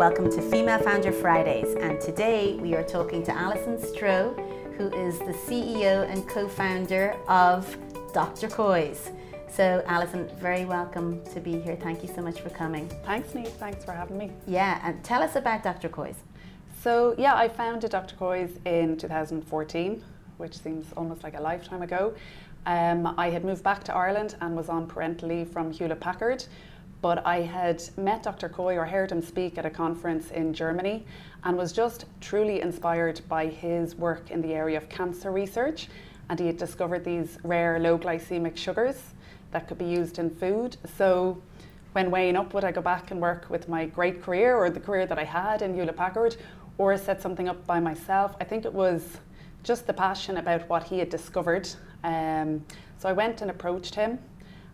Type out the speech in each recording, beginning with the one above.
Welcome to Female Founder Fridays, and today we are talking to Alison Stroh, who is the CEO and co founder of Dr. Coy's. So, Alison, very welcome to be here. Thank you so much for coming. Thanks, Niamh. Thanks for having me. Yeah, and tell us about Dr. Coy's. So, yeah, I founded Dr. Coy's in 2014, which seems almost like a lifetime ago. Um, I had moved back to Ireland and was on parental leave from Hewlett Packard, but I had met Dr. Coy or heard him speak at a conference in Germany and was just truly inspired by his work in the area of cancer research. And he had discovered these rare low glycemic sugars that could be used in food. So when weighing up, would I go back and work with my great career or the career that I had in Hewlett Packard or set something up by myself? I think it was just the passion about what he had discovered. Um, so I went and approached him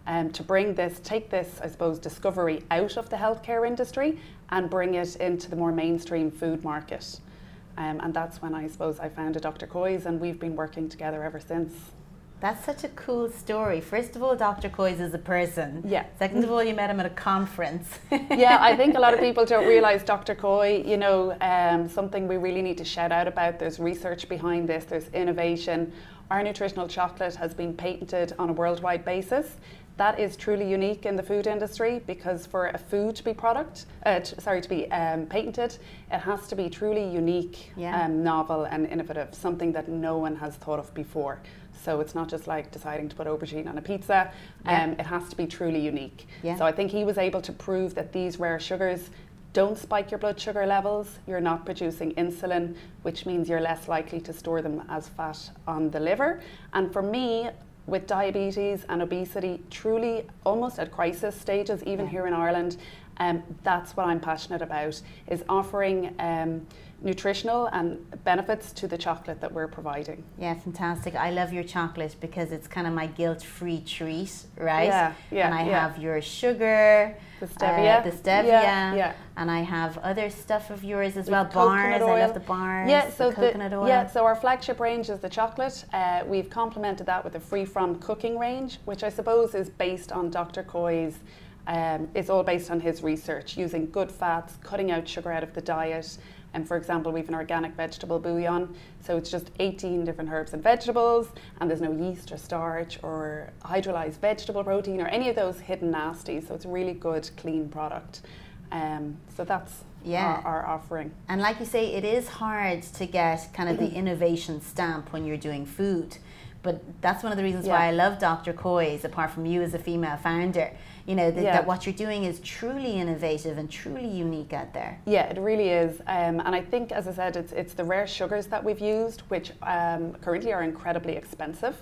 um, to bring this, take this, I suppose, discovery out of the healthcare industry and bring it into the more mainstream food market. Um, and that's when I suppose I founded Dr. Coy's and we've been working together ever since. That's such a cool story. First of all, Dr. Coy's is a person. Yeah. Second of all, you met him at a conference. yeah, I think a lot of people don't realise Dr. Coy, you know, um, something we really need to shout out about. There's research behind this, there's innovation. Our nutritional chocolate has been patented on a worldwide basis. That is truly unique in the food industry because for a food to be product, uh, t- sorry, to be um, patented, it has to be truly unique, Yeah. um, novel, and innovative, something that no one has thought of before. So it's not just like deciding to put aubergine on a pizza. Yeah. Um, it has to be truly unique. Yeah. So I think he was able to prove that these rare sugars don't spike your blood sugar levels. You're not producing insulin, which means you're less likely to store them as fat on the liver. And for me, with diabetes and obesity, truly almost at crisis stages, even here in Ireland, um, that's what I'm passionate about, is offering um, nutritional and benefits to the chocolate that we're providing. Yeah, fantastic. I love your chocolate because it's kind of my guilt-free treat, right? Yeah, yeah, And I yeah. have your sugar, The stevia. uh, the stevia, Yeah, yeah. and I have other stuff of yours as With well. Bars, I oil. love the bars. Yeah, so the coconut oil. yeah, so our flagship range is the chocolate. Uh, we've complemented that with a free from cooking range, which I suppose is based on Dr. Coy's. Um, it's all based on his research using good fats, cutting out sugar out of the diet. And for example, we have an organic vegetable bouillon, so it's just 18 different herbs and vegetables, and there's no yeast or starch or hydrolyzed vegetable protein or any of those hidden nasties. So it's a really good, clean product. Um, so that's Yeah. our, our offering. And like you say, it is hard to get kind of the innovation stamp when you're doing food. But that's one of the reasons why I love Dr. Coy's, apart from you as a female founder. You know, that, Yeah. that what you're doing is truly innovative and truly unique out there. Yeah, it really is. Um, and I think, as I said, it's, it's the rare sugars that we've used, which um, currently are incredibly expensive.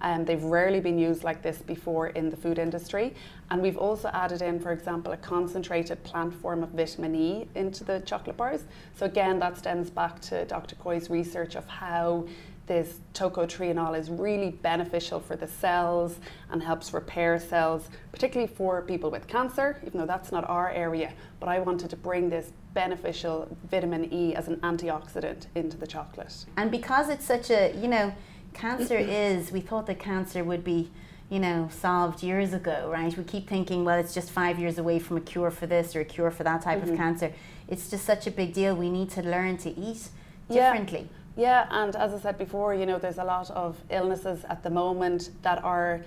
Um, they've rarely been used like this before in the food industry. And we've also added in, for example, a concentrated plant form of vitamin E into the chocolate bars. So, again, that stems back to Dr. Coy's research of how this tocotrienol is really beneficial for the cells and helps repair cells, particularly for people with cancer, even though that's not our area. But I wanted to bring this beneficial vitamin E as an antioxidant into the chocolate. And because it's such a, you know, cancer is, we thought that cancer would be, you know, solved years ago, right? We keep thinking, well, it's just five years away from a cure for this or a cure for that type of mm-hmm. cancer. It's just such a big deal. We need to learn to eat differently. Yeah, and as I said before, you know, there's a lot of illnesses at the moment that are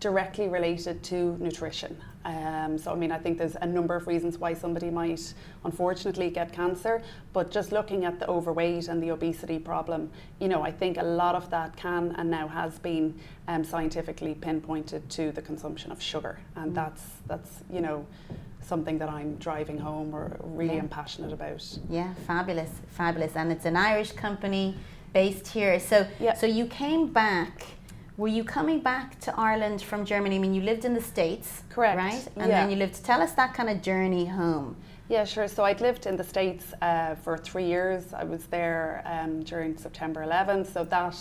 directly related to nutrition. Um, so, I mean, I think there's a number of reasons why somebody might unfortunately get cancer, but just looking at the overweight and the obesity problem, you know, I think a lot of that can and now has been um, scientifically pinpointed to the consumption of sugar, and that's that's you know something that I'm driving home or really Yeah. am passionate about. Yeah, fabulous, fabulous. And it's an Irish company based here. So, Yeah. so you came back. Were you coming back to Ireland from Germany? I mean, you lived in the States, Correct, Right, and yeah. then you lived. Tell us that kind of journey home. Yeah, sure. So I'd lived in the States uh, for three years. I was there um, during September 11th. So that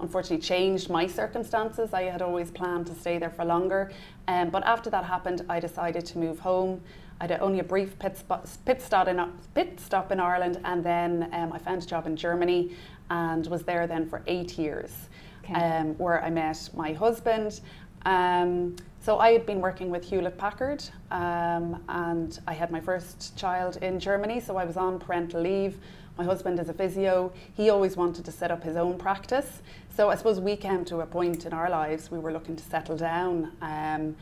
unfortunately changed my circumstances. I had always planned to stay there for longer. Um, but after that happened, I decided to move home. I had only a brief pit, spot, pit, stop, in, pit stop in Ireland, and then um, I found a job in Germany and was there then for eight years, Okay. um, where I met my husband. Um, So I had been working with Hewlett Packard, um, and I had my first child in Germany. So I was on parental leave. My husband is a physio. He always wanted to set up his own practice. So I suppose we came to a point in our lives we were looking to settle down. Um,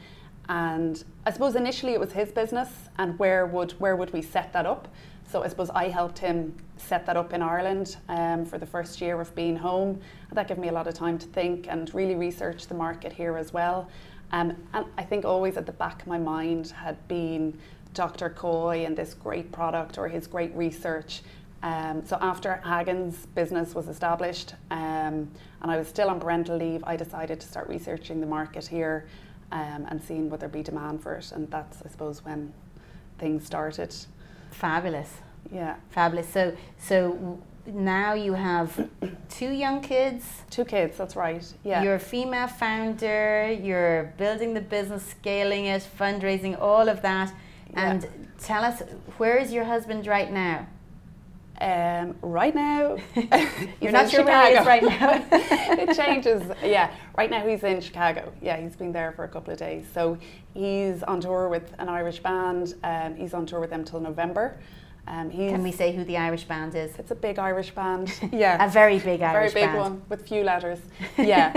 and I suppose initially it was his business, and where would where would we set that up? So I suppose I helped him set that up in Ireland um, for the first year of being home. That gave me a lot of time to think and really research the market here as well. Um, and I think always at the back of my mind had been Dr. Coy and this great product or his great research. Um, so after Hagen's business was established um, and I was still on parental leave, I decided to start researching the market here um, and seeing would there be demand for it. And that's, I suppose, when things started. Fabulous. Yeah. Fabulous. So, so now you have two young kids. Two kids, that's right. Yeah. You're a female founder, you're building the business, scaling it, fundraising, all of that. Yeah. And tell us, where is your husband right now? Um, right now, you're not sure where he is right now. it changes. Yeah, right now he's in Chicago. Yeah, he's been there for a couple of days. So he's on tour with an Irish band. Um, he's on tour with them till November. Um, Can we say who the Irish band is? It's a big Irish band. Yeah, a very big Irish band. very big band. one with few letters. Yeah.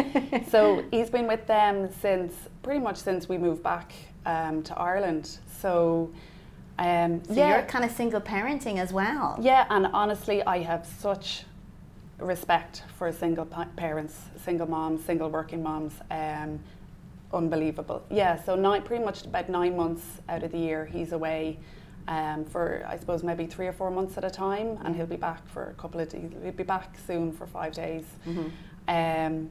so he's been with them since pretty much since we moved back um, to Ireland. So. Um, so yeah. you're kind of single parenting as well. Yeah, and honestly, I have such respect for single pa- parents, single moms, single working moms. Um, unbelievable. Yeah, so nine, pretty much about nine months out of the year, he's away um, for I suppose maybe three or four months at a time, and he'll be back for a couple of days. He'll be back soon for five days. Mm-hmm. Um,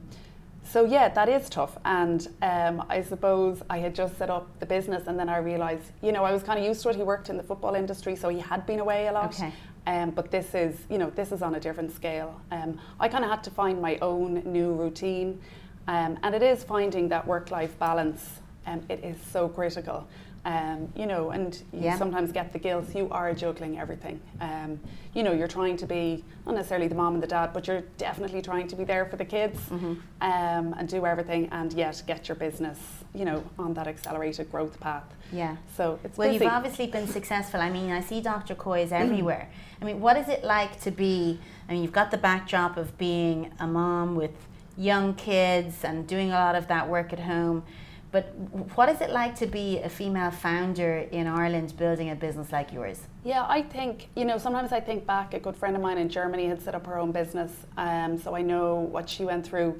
so yeah, that is tough. And um, I suppose I had just set up the business, and then I realised, you know, I was kind of used to it. He worked in the football industry, so he had been away a lot. Okay. Um, but this is, you know, this is on a different scale. Um, I kind of had to find my own new routine, um, and it is finding that work-life balance. Um, it is so critical. Um, you know, and you yeah. sometimes get the guilt. You are juggling everything. Um, you know, you're trying to be not necessarily the mom and the dad, but you're definitely trying to be there for the kids mm-hmm. um, and do everything, and yet get your business, you know, on that accelerated growth path. Yeah. So it's well, busy. you've obviously been successful. I mean, I see Dr. Coy's everywhere. I mean, what is it like to be? I mean, you've got the backdrop of being a mom with young kids and doing a lot of that work at home but what is it like to be a female founder in Ireland building a business like yours? Yeah, I think, you know, sometimes I think back, a good friend of mine in Germany had set up her own business, um, so I know what she went through.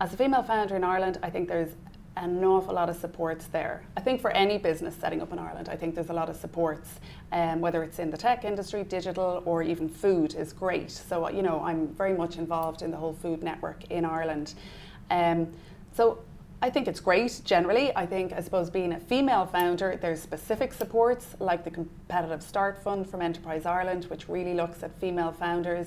As a female founder in Ireland, I think there's an awful lot of supports there. I think for any business setting up in Ireland, I think there's a lot of supports, um, whether it's in the tech industry, digital, or even food is great. So, you know, I'm very much involved in the whole food network in Ireland. Um, so I think it's great generally. I think, I suppose, being a female founder, there's specific supports like the Competitive Start Fund from Enterprise Ireland, which really looks at female founders.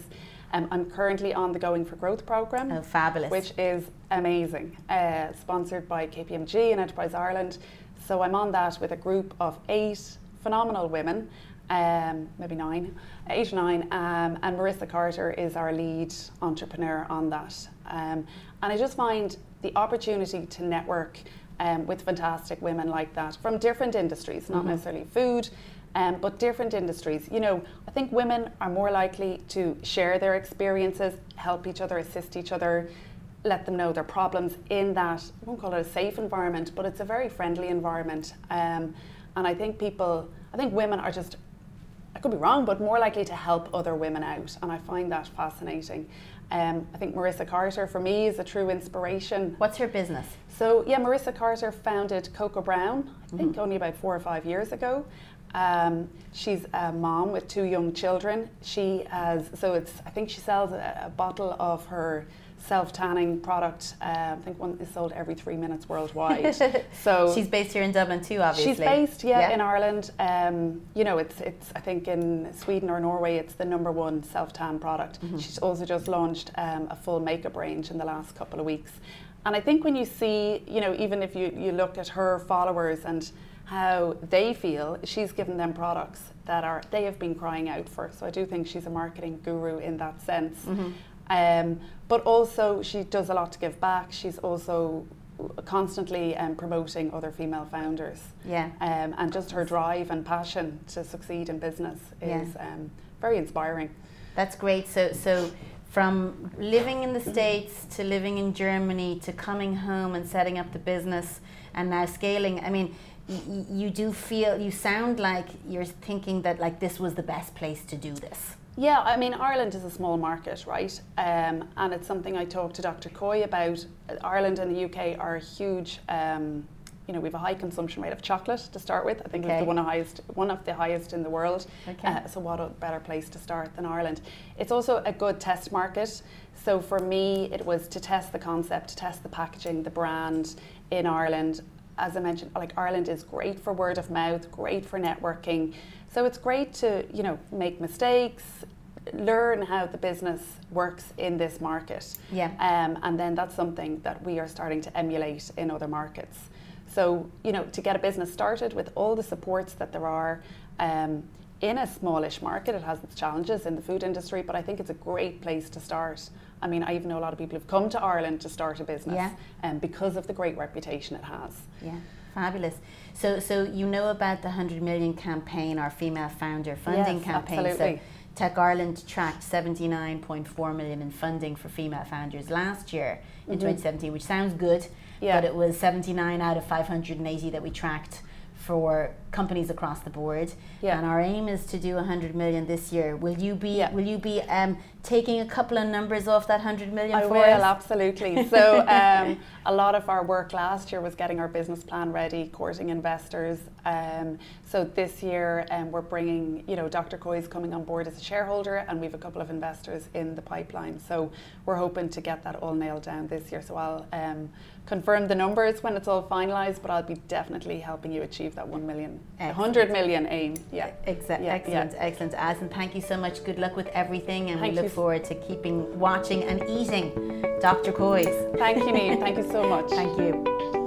Um, I'm currently on the Going for Growth programme. Oh, fabulous. Which is amazing, uh, sponsored by KPMG and Enterprise Ireland. So I'm on that with a group of eight phenomenal women, um, maybe nine, eight or nine, um, and Marissa Carter is our lead entrepreneur on that. Um, and I just find the opportunity to network um, with fantastic women like that from different industries, not mm-hmm. necessarily food, um, but different industries. You know, I think women are more likely to share their experiences, help each other, assist each other, let them know their problems in that, I won't call it a safe environment, but it's a very friendly environment. Um, and I think people, I think women are just, I could be wrong, but more likely to help other women out. And I find that fascinating. Um, I think Marissa Carter for me is a true inspiration. What's her business? So yeah, Marissa Carter founded Cocoa Brown, I think mm-hmm. only about four or five years ago. Um, she's a mom with two young children. She has so it's I think she sells a, a bottle of her self tanning product. Uh, I think one is sold every three minutes worldwide. so she's based here in Dublin too, obviously. She's based, yeah, yeah. in Ireland. Um, you know, it's it's I think in Sweden or Norway, it's the number one self tan product. Mm-hmm. She's also just launched um, a full makeup range in the last couple of weeks. And I think when you see, you know, even if you, you look at her followers and how they feel, she's given them products that are they have been crying out for. So I do think she's a marketing guru in that sense. Mm-hmm. Um, but also, she does a lot to give back. She's also constantly um, promoting other female founders. Yeah. Um, and just her drive and passion to succeed in business is Yeah. um, very inspiring. That's great. So, so from living in the States to living in Germany to coming home and setting up the business and now scaling, I mean, you do feel, you sound like you're thinking that like this was the best place to do this. Yeah, I mean, Ireland is a small market, right? Um, and it's something I talked to Dr. Coy about. Ireland and the UK are huge. Um, you know, we have a high consumption rate of chocolate to start with. I think Okay. we're one of, highest, one of the highest in the world. Okay. Uh, so, what a better place to start than Ireland? It's also a good test market. So, for me, it was to test the concept, to test the packaging, the brand in Ireland. As I mentioned, like Ireland is great for word of mouth, great for networking. So, it's great to, you know, make mistakes, learn how the business works in this market. Yeah. Um, and then that's something that we are starting to emulate in other markets. So, you know, to get a business started with all the supports that there are um, in a smallish market, it has its challenges in the food industry, but I think it's a great place to start. I mean, I even know a lot of people who've come to Ireland to start a business Yeah. um, because of the great reputation it has. Yeah, fabulous. So, so you know about the 100 million campaign, our female founder funding Yes, campaign. absolutely. So, Tech Ireland tracked 79.4 million in funding for female founders last year in 2017, which sounds good. Yeah. but it was 79 out of 580 that we tracked for companies across the board. Yeah. And our aim is to do 100 million this year. Will you be? Yeah. Will you be um, taking a couple of numbers off that 100 million I will, us? absolutely. So, um, a lot of our work last year was getting our business plan ready, courting investors. Um, so this year, um, we're bringing, you know, Dr. Coy's coming on board as a shareholder, and we have a couple of investors in the pipeline. So we're hoping to get that all nailed down this year. So I'll um, confirm the numbers when it's all finalised, but I'll be definitely helping you achieve that one million, Excellent. 100 million aim. Yeah. Exa- Yeah, excellent, yeah. excellent. Alison, thank you so much. Good luck with everything, and Thank we look you. forward to keeping watching and eating Dr. Coy's. Thank you, Niamh. Thank you so much. Thank you.